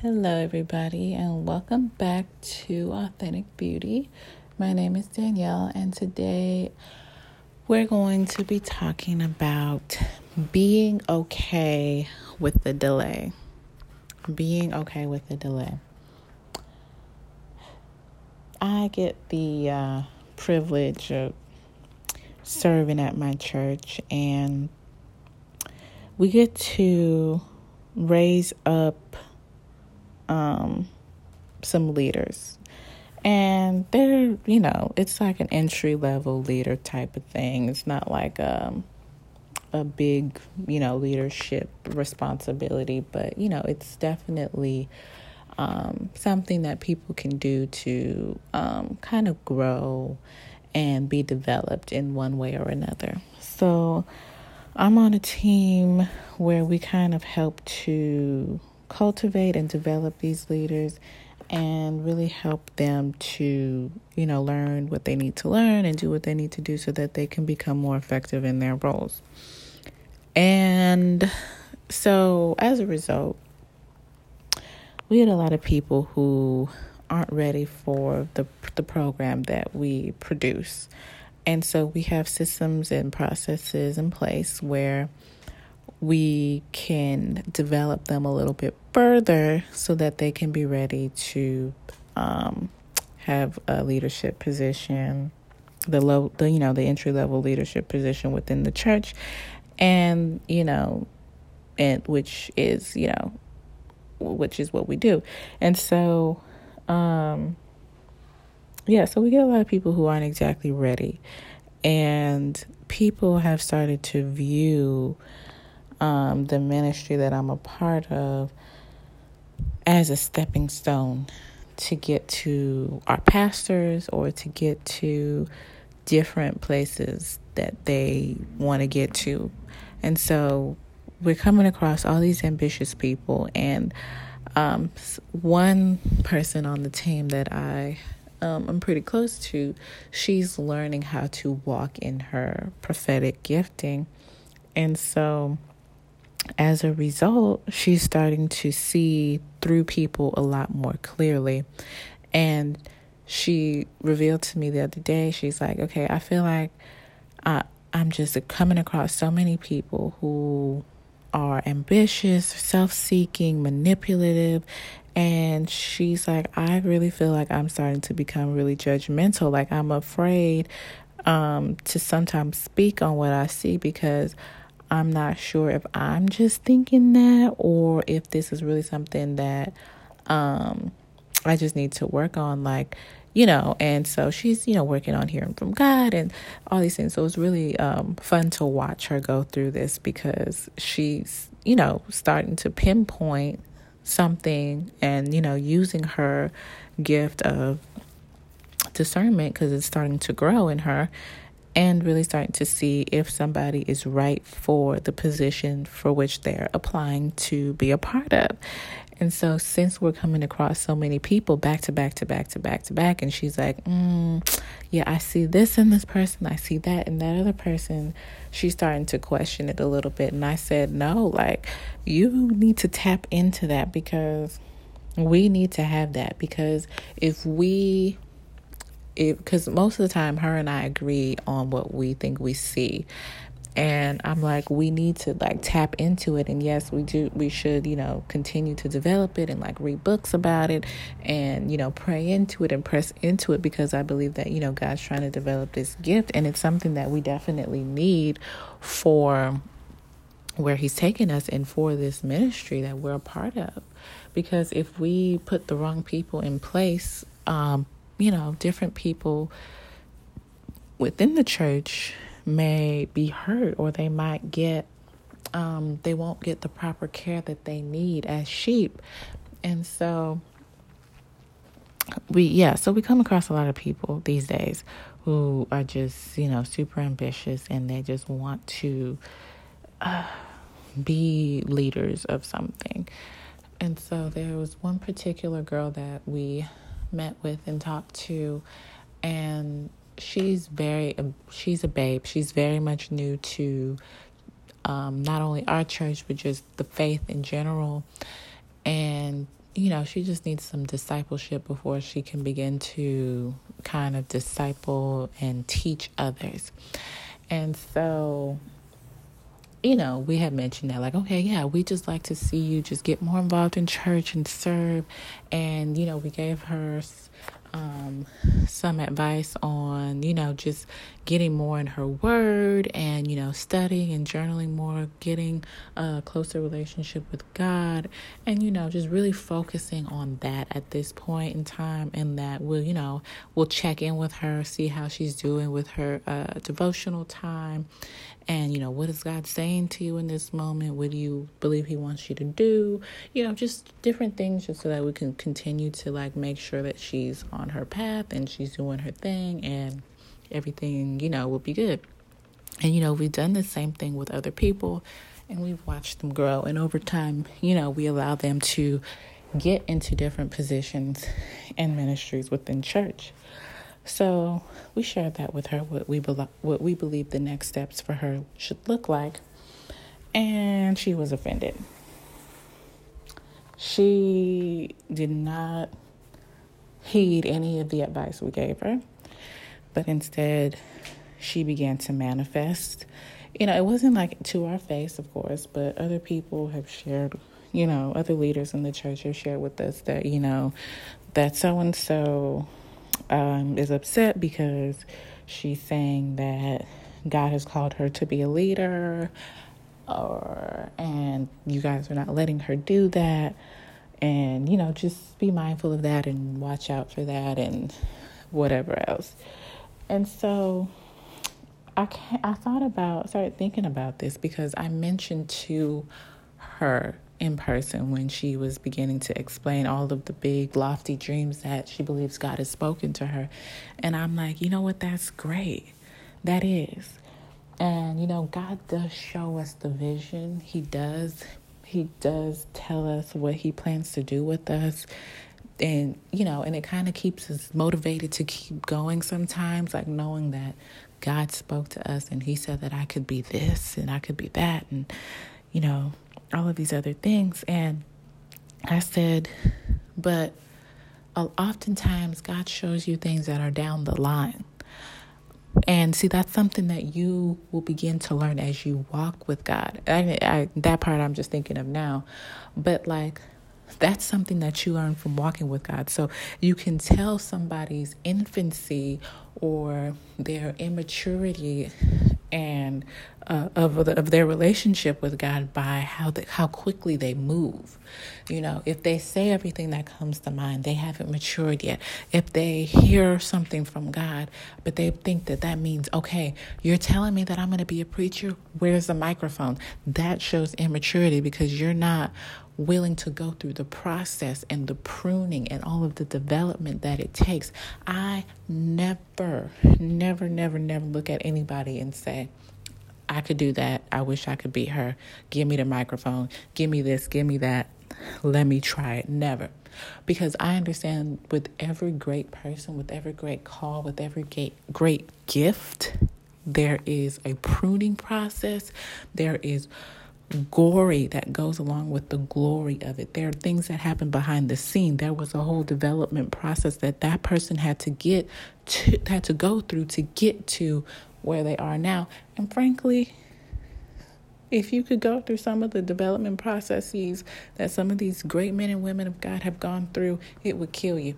Hello, everybody, and welcome back to Authentic Beauty. My name is Danielle, and today we're going to be talking about being okay with the delay. Being okay with the delay. I get the uh, privilege of serving at my church, and we get to raise up um, some leaders. And they're, you know, it's like an entry level leader type of thing. It's not like um, a big, you know, leadership responsibility, but, you know, it's definitely um, something that people can do to um, kind of grow and be developed in one way or another. So I'm on a team where we kind of help to cultivate and develop these leaders and really help them to, you know, learn what they need to learn and do what they need to do so that they can become more effective in their roles. And so as a result, we had a lot of people who aren't ready for the the program that we produce. And so we have systems and processes in place where we can develop them a little bit further so that they can be ready to um, have a leadership position, the low, the you know, the entry level leadership position within the church, and you know, and which is you know, which is what we do, and so, um, yeah, so we get a lot of people who aren't exactly ready, and people have started to view um, the ministry that I'm a part of as a stepping stone to get to our pastors or to get to different places that they want to get to. And so we're coming across all these ambitious people, and um, one person on the team that I um, I'm pretty close to, she's learning how to walk in her prophetic gifting. And so as a result, she's starting to see through people a lot more clearly. And she revealed to me the other day, she's like, okay, I feel like I, I'm just coming across so many people who are ambitious, self seeking, manipulative. And she's like, I really feel like I'm starting to become really judgmental. Like, I'm afraid um, to sometimes speak on what I see because I'm not sure if I'm just thinking that or if this is really something that um, I just need to work on. Like, you know, and so she's, you know, working on hearing from God and all these things. So it's really um, fun to watch her go through this because she's, you know, starting to pinpoint something and, you know, using her gift of discernment because it's starting to grow in her and really starting to see if somebody is right for the position for which they're applying to be a part of. And so, since we're coming across so many people back to back to back to back to back, and she's like, mm, Yeah, I see this in this person, I see that in that other person, she's starting to question it a little bit. And I said, No, like, you need to tap into that because we need to have that. Because if we because most of the time her and I agree on what we think we see. And I'm like, we need to like tap into it. And yes, we do, we should, you know, continue to develop it and like read books about it and, you know, pray into it and press into it because I believe that, you know, God's trying to develop this gift and it's something that we definitely need for where He's taken us and for this ministry that we're a part of. Because if we put the wrong people in place, um, you know, different people within the church may be hurt or they might get um, they won't get the proper care that they need as sheep. And so we yeah, so we come across a lot of people these days who are just, you know, super ambitious and they just want to uh, be leaders of something. And so there was one particular girl that we met with and talked to, and she's very she's a babe. She's very much new to um, not only our church but just the faith in general. And you know, she just needs some discipleship before she can begin to kind of disciple and teach others. And so, you know, we had mentioned that, like, okay, yeah, we just like to see you just get more involved in church and serve. And, you know, we gave her um, some advice on, you know, just getting more in her word and, you know, studying and journaling more, getting a closer relationship with God, and, you know, just really focusing on that at this point in time. And that we'll, you know, we'll check in with her, see how she's doing with her uh, devotional time. And, you know, what is God saying to you in this moment? What do you believe He wants you to do? You know, just different things just so that we can continue to like make sure that she's on her path and she's doing her thing and everything, you know, will be good. And, you know, we've done the same thing with other people and we've watched them grow. And over time, you know, we allow them to get into different positions and ministries within church. So we shared that with her what we what we believe the next steps for her should look like, and she was offended. She did not heed any of the advice we gave her, but instead she began to manifest. You know, it wasn't like to our face, of course, but other people have shared, you know, other leaders in the church have shared with us that, you know, that so and so is upset because she's saying that God has called her to be a leader or and you guys are not letting her do that and you know just be mindful of that and watch out for that and whatever else and so i i thought about started thinking about this because i mentioned to her in person when she was beginning to explain all of the big lofty dreams that she believes God has spoken to her. And I'm like you know what? That's great. That is. And you know God does show us the vision. He does he does tell us what he plans to do with us. And, you know, and it kind of keeps us motivated to keep going sometimes, like knowing that God spoke to us and he said that I could be this and I could be that and, you know, all of these other things. And I said, but uh, oftentimes God shows you things that are down the line. And see, that's something that you will begin to learn as you walk with God. I, I, that part I'm just thinking of now. But like, that's something that you learn from walking with God. So you can tell somebody's infancy or their immaturity and uh, of the, of their relationship with God by how the, how quickly they move. You know, if they say everything that comes to mind, they haven't matured yet. If they hear something from God, but they think that that means okay, you're telling me that I'm going to be a preacher. Where's the microphone? That shows immaturity because you're not willing to go through the process and the pruning and all of the development that it takes. I never, never, never, never look at anybody and say, I could do that. I wish I could be her. Give me the microphone. Give me this. Give me that. Let me try it. Never. Because I understand with every great person, with every great call, with every great, gift, there is a pruning process. There is gory that goes along with the glory of it. There are things that happen behind the scene. There was a whole development process that that person had to get to had to go through to get to where they are now. And frankly, if you could go through some of the development processes that some of these great men and women of God have gone through, it would kill you.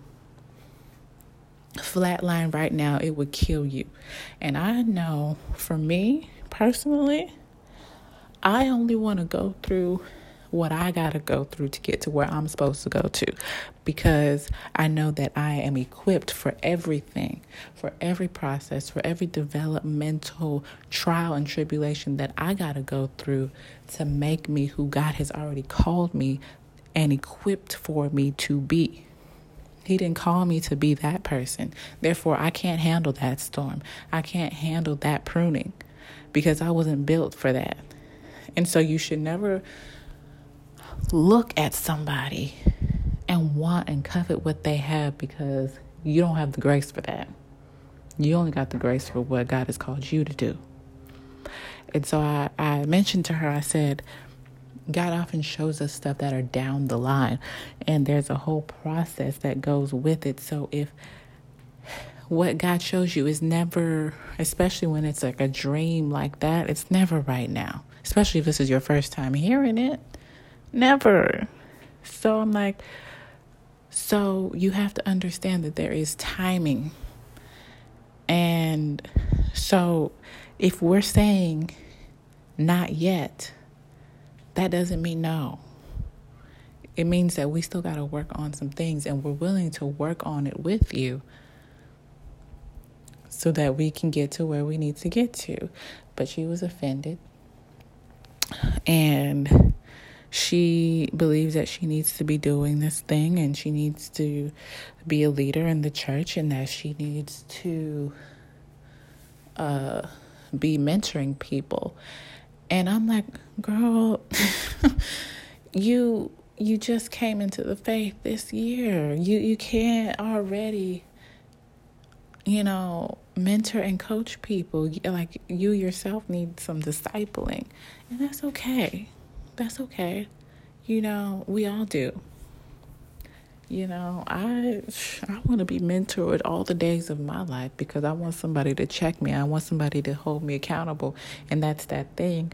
Flatline right now, it would kill you. And I know for me personally, I only want to go through what I got to go through to get to where I'm supposed to go to because I know that I am equipped for everything, for every process, for every developmental trial and tribulation that I got to go through to make me who God has already called me and equipped for me to be. He didn't call me to be that person. Therefore, I can't handle that storm. I can't handle that pruning because I wasn't built for that. And so you should never look at somebody and want and covet what they have because you don't have the grace for that. You only got the grace for what God has called you to do. And so I, I mentioned to her, I said, God often shows us stuff that are down the line, and there's a whole process that goes with it. So if what God shows you is never, especially when it's like a dream like that, it's never right now. Especially if this is your first time hearing it. Never. So I'm like, so you have to understand that there is timing. And so if we're saying not yet, that doesn't mean no. It means that we still got to work on some things and we're willing to work on it with you so that we can get to where we need to get to. But she was offended. And she believes that she needs to be doing this thing and she needs to be a leader in the church and that she needs to uh, be mentoring people. And I'm like, girl, you you just came into the faith this year. You you can't already you know, mentor and coach people. Like you yourself need some discipling. And that's okay. That's okay. You know, we all do. You know, I I want to be mentored all the days of my life because I want somebody to check me. I want somebody to hold me accountable, and that's that thing.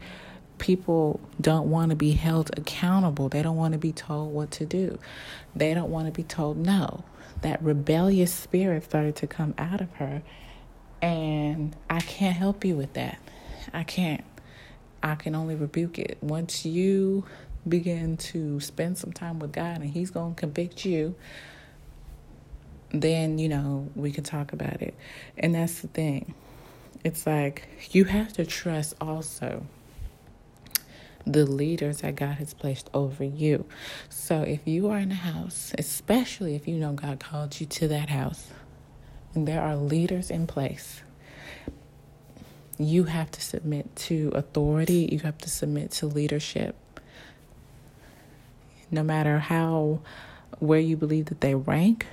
People don't want to be held accountable. They don't want to be told what to do. They don't want to be told no. That rebellious spirit started to come out of her, and I can't help you with that. I can't. I can only rebuke it. Once you begin to spend some time with God and He's going to convict you, then, you know, we can talk about it. And that's the thing. It's like you have to trust also the leaders that God has placed over you. So if you are in a house, especially if you know God called you to that house, there are leaders in place, you have to submit to authority, you have to submit to leadership. No matter how, where you believe that they rank,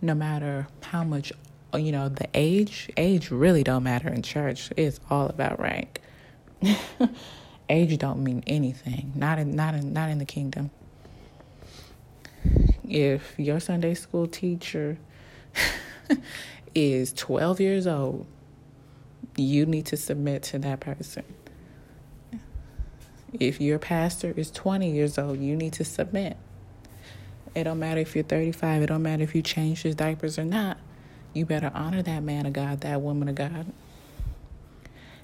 no matter how much, you know, the age, age really don't matter in church. It's all about rank. age don't mean anything. Not in, not in, not in the kingdom. If your Sunday school teacher is 12 years old you need to submit to that person. If your pastor is 20 years old, you need to submit. It don't matter if you're 35, it don't matter if you changed his diapers or not. You better honor that man of God, that woman of God.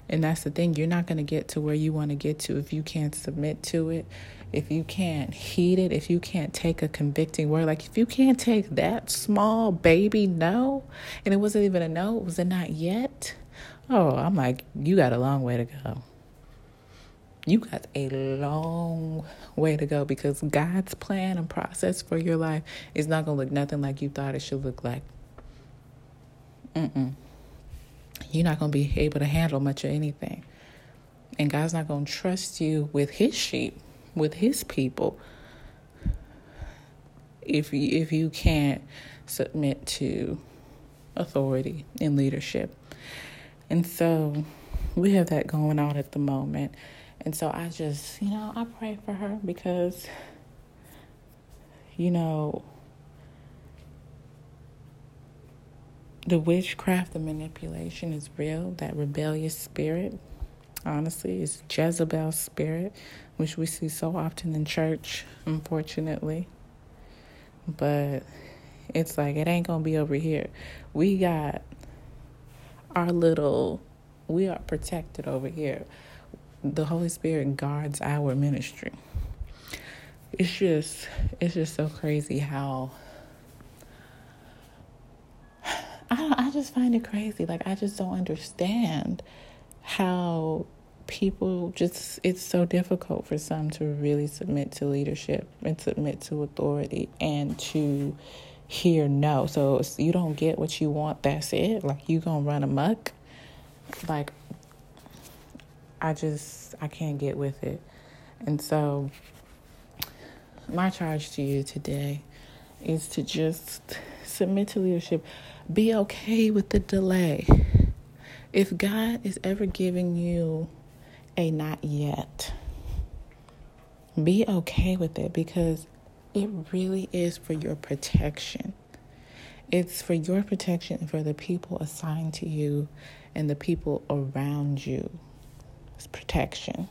And that's the thing, you're not going to get to where you want to get to if you can't submit to it, if you can't heed it, if you can't take a convicting word. Like, if you can't take that small baby no, and it wasn't even a no, it was a not yet Oh, I'm like, you got a long way to go. You got a long way to go because God's plan and process for your life is not going to look nothing like you thought it should look like. Mm-mm. You're not going to be able to handle much of anything. And God's not going to trust you with his sheep, with his people, if you, if you can't submit to authority and leadership. And so we have that going on at the moment. And so I just, you know, I pray for her because, you know, the witchcraft, the manipulation is real. That rebellious spirit, honestly, is Jezebel's spirit, which we see so often in church, unfortunately. But it's like, it ain't to be over here. We got our little, we are protected over here. The Holy Spirit guards our ministry. It's just, it's just so crazy how. I, I just find it crazy. Like, I just don't understand how people just it's so difficult for some to really submit to leadership and submit to authority and to hear no. So you don't get what you want, that's it. Like you gonna run amok. Like I just I can't get with it. And so my charge to you today is to just submit to leadership. Be okay with the delay. If God is ever giving you a not yet, Be okay with it because it really is for your protection. It's for your protection and for the people assigned to you and the people around you. It's protection.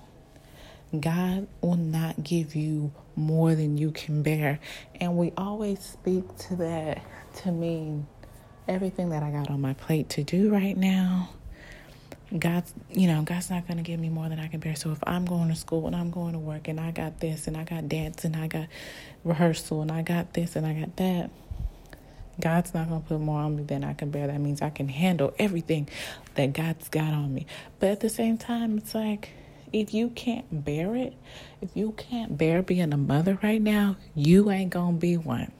God will not give you more than you can bear. And we always speak to that to mean everything that I got on my plate to do right now. God's, you know, God's not going to give me more than I can bear. So if I'm going to school and I'm going to work and I got this and I got dance and I got rehearsal and I got this and I got that, God's not going to put more on me than I can bear. That means I can handle everything that God's got on me. But at the same time, it's like, if you can't bear it, if you can't bear being a mother right now, you ain't going to be one.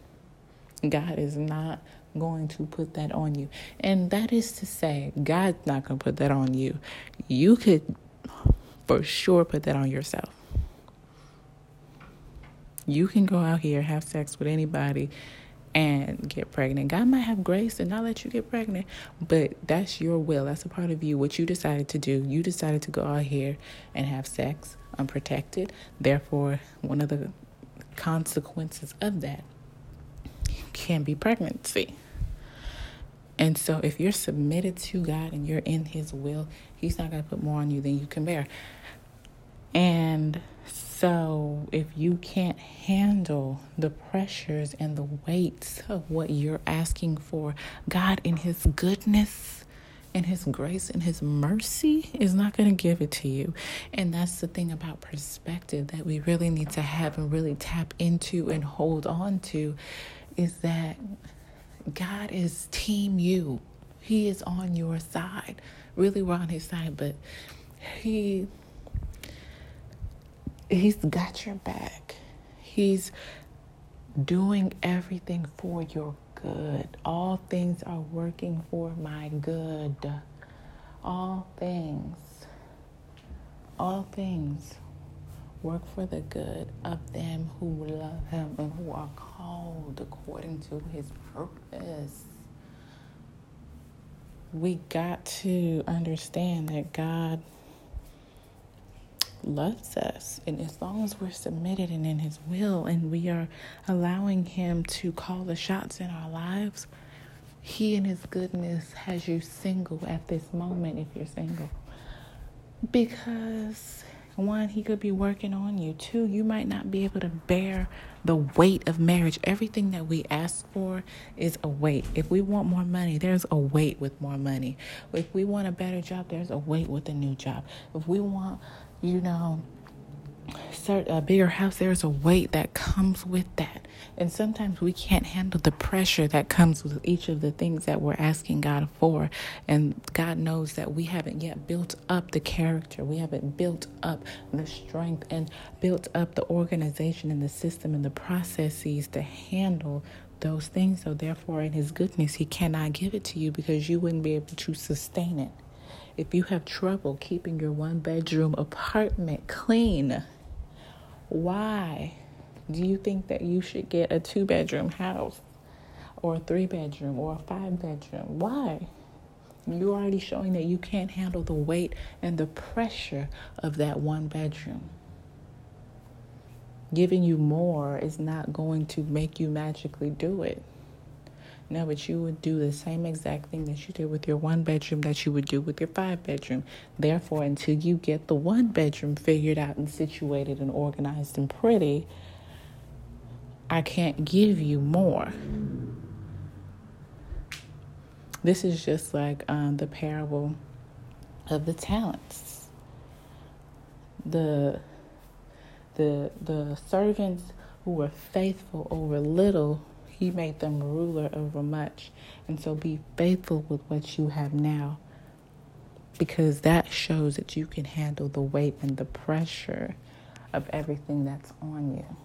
God is not going to put that on you. And that is to say, God's not going to put that on you. You could for sure put that on yourself. You can go out here, have sex with anybody, and get pregnant. God might have grace and not let you get pregnant, but that's your will. That's a part of you. What you decided to do. You decided to go out here and have sex unprotected. Therefore, one of the consequences of that can be pregnancy. And so, if you're submitted to God and you're in His will, He's not going to put more on you than you can bear. And so, if you can't handle the pressures and the weights of what you're asking for, God, in His goodness and His grace and His mercy, is not going to give it to you. And that's the thing about perspective that we really need to have and really tap into and hold on to is that God is team you. He is on your side. Really, we're on his side, but he he's got your back. He's doing everything for your good. All things are working for my good. All things. All things work for the good of them who love him and who are called according to his purpose. We got to understand that God loves us. And as long as we're submitted and in his will and we are allowing him to call the shots in our lives, he in his goodness has you single at this moment if you're single. Because one, he could be working on you. Two, you might not be able to bear the weight of marriage. Everything that we ask for is a weight. If we want more money, there's a weight with more money. If we want a better job, there's a weight with a new job. If we want, you know, a bigger house, there's a weight that comes with that. And sometimes we can't handle the pressure that comes with each of the things that we're asking God for. And God knows that we haven't yet built up the character, we haven't built up the strength and built up the organization and the system and the processes to handle those things. So, therefore, in His goodness, He cannot give it to you because you wouldn't be able to sustain it. If you have trouble keeping your one bedroom apartment clean, why do you think that you should get a two bedroom house or a three bedroom or a five bedroom? Why? You're already showing that you can't handle the weight and the pressure of that one bedroom. Giving you more is not going to make you magically do it. No, but you would do the same exact thing that you did with your one bedroom that you would do with your five bedroom. Therefore, until you get the one bedroom figured out and situated and organized and pretty, I can't give you more. This is just like um, the parable of the talents. The the the servants who were faithful over little he made them ruler over much. And so be faithful with what you have now because that shows that you can handle the weight and the pressure of everything that's on you.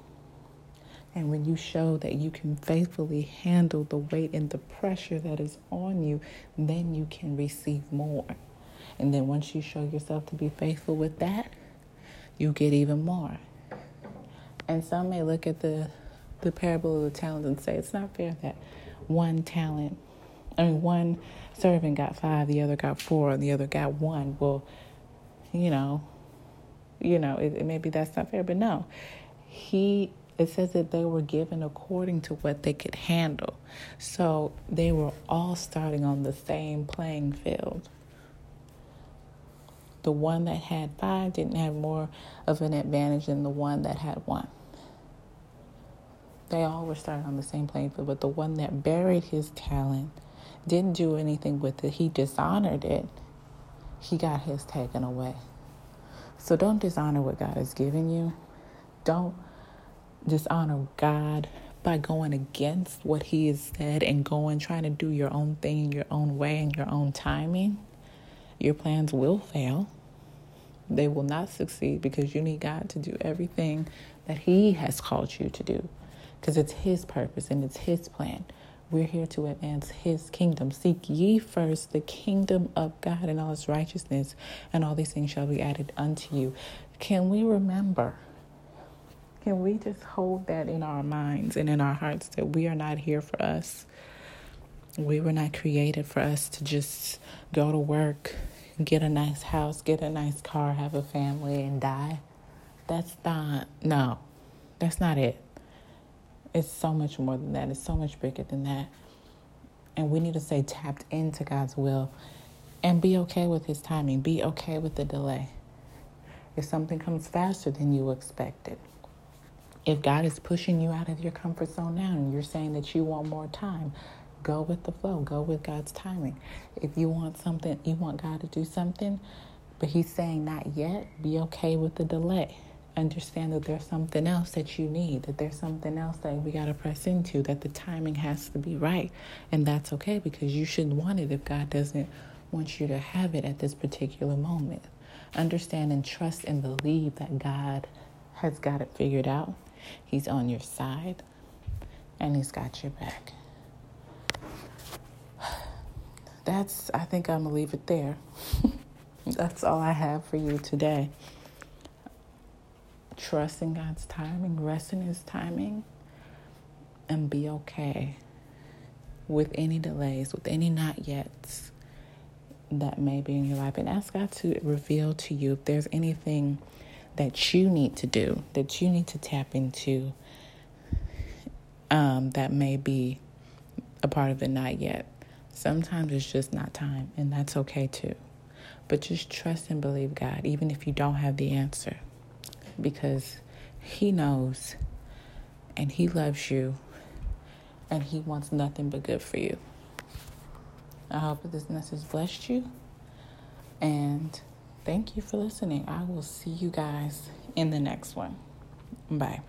And when you show that you can faithfully handle the weight and the pressure that is on you, then you can receive more. And then once you show yourself to be faithful with that, you get even more. And some may look at the the parable of the talents and say it's not fair that one talent, I mean, one servant got five, the other got four, and the other got one. Well, you know, you know, it, it, maybe that's not fair, but no, he it says that they were given according to what they could handle. So they were all starting on the same playing field. The one that had five didn't have more of an advantage than the one that had one. They all were starting on the same playing field, but the one that buried his talent didn't do anything with it. He dishonored it. He got his taken away. So don't dishonor what God has given you. Don't dishonor God by going against what He has said and going trying to do your own thing, your own way, and your own timing. Your plans will fail. They will not succeed because you need God to do everything that He has called you to do because it's His purpose and it's His plan. We're here to advance His kingdom. Seek ye first the kingdom of God and all His righteousness, and all these things shall be added unto you. Can we remember? Can we just hold that in our minds and in our hearts that we are not here for us? We were not created for us to just go to work, get a nice house, get a nice car, have a family, and die. That's not, no, that's not it. It's so much more than that. It's so much bigger than that. And we need to stay tapped into God's will and be okay with His timing. Be okay with the delay. If something comes faster than you expected, if God is pushing you out of your comfort zone now and you're saying that you want more time, go with the flow. Go with God's timing. If you want something, you want God to do something, but He's saying not yet, be okay with the delay understand that there's something else that you need, that there's something else that we got to press into, that the timing has to be right. And that's okay because you shouldn't want it if God doesn't want you to have it at this particular moment. Understand and trust and believe that God has got it figured out. He's on your side and He's got your back. That's, I think I'm going to leave it there. That's all I have for you today trust in God's timing, rest in His timing, and be okay with any delays, with any not yets that may be in your life. And ask God to reveal to you if there's anything that you need to do, that you need to tap into, um, that may be a part of the not yet. Sometimes it's just not time, and that's okay too. But just trust and believe God, even if you don't have the answer because He knows and He loves you and He wants nothing but good for you. I hope that this message blessed you and thank you for listening. I will see you guys in the next one. Bye.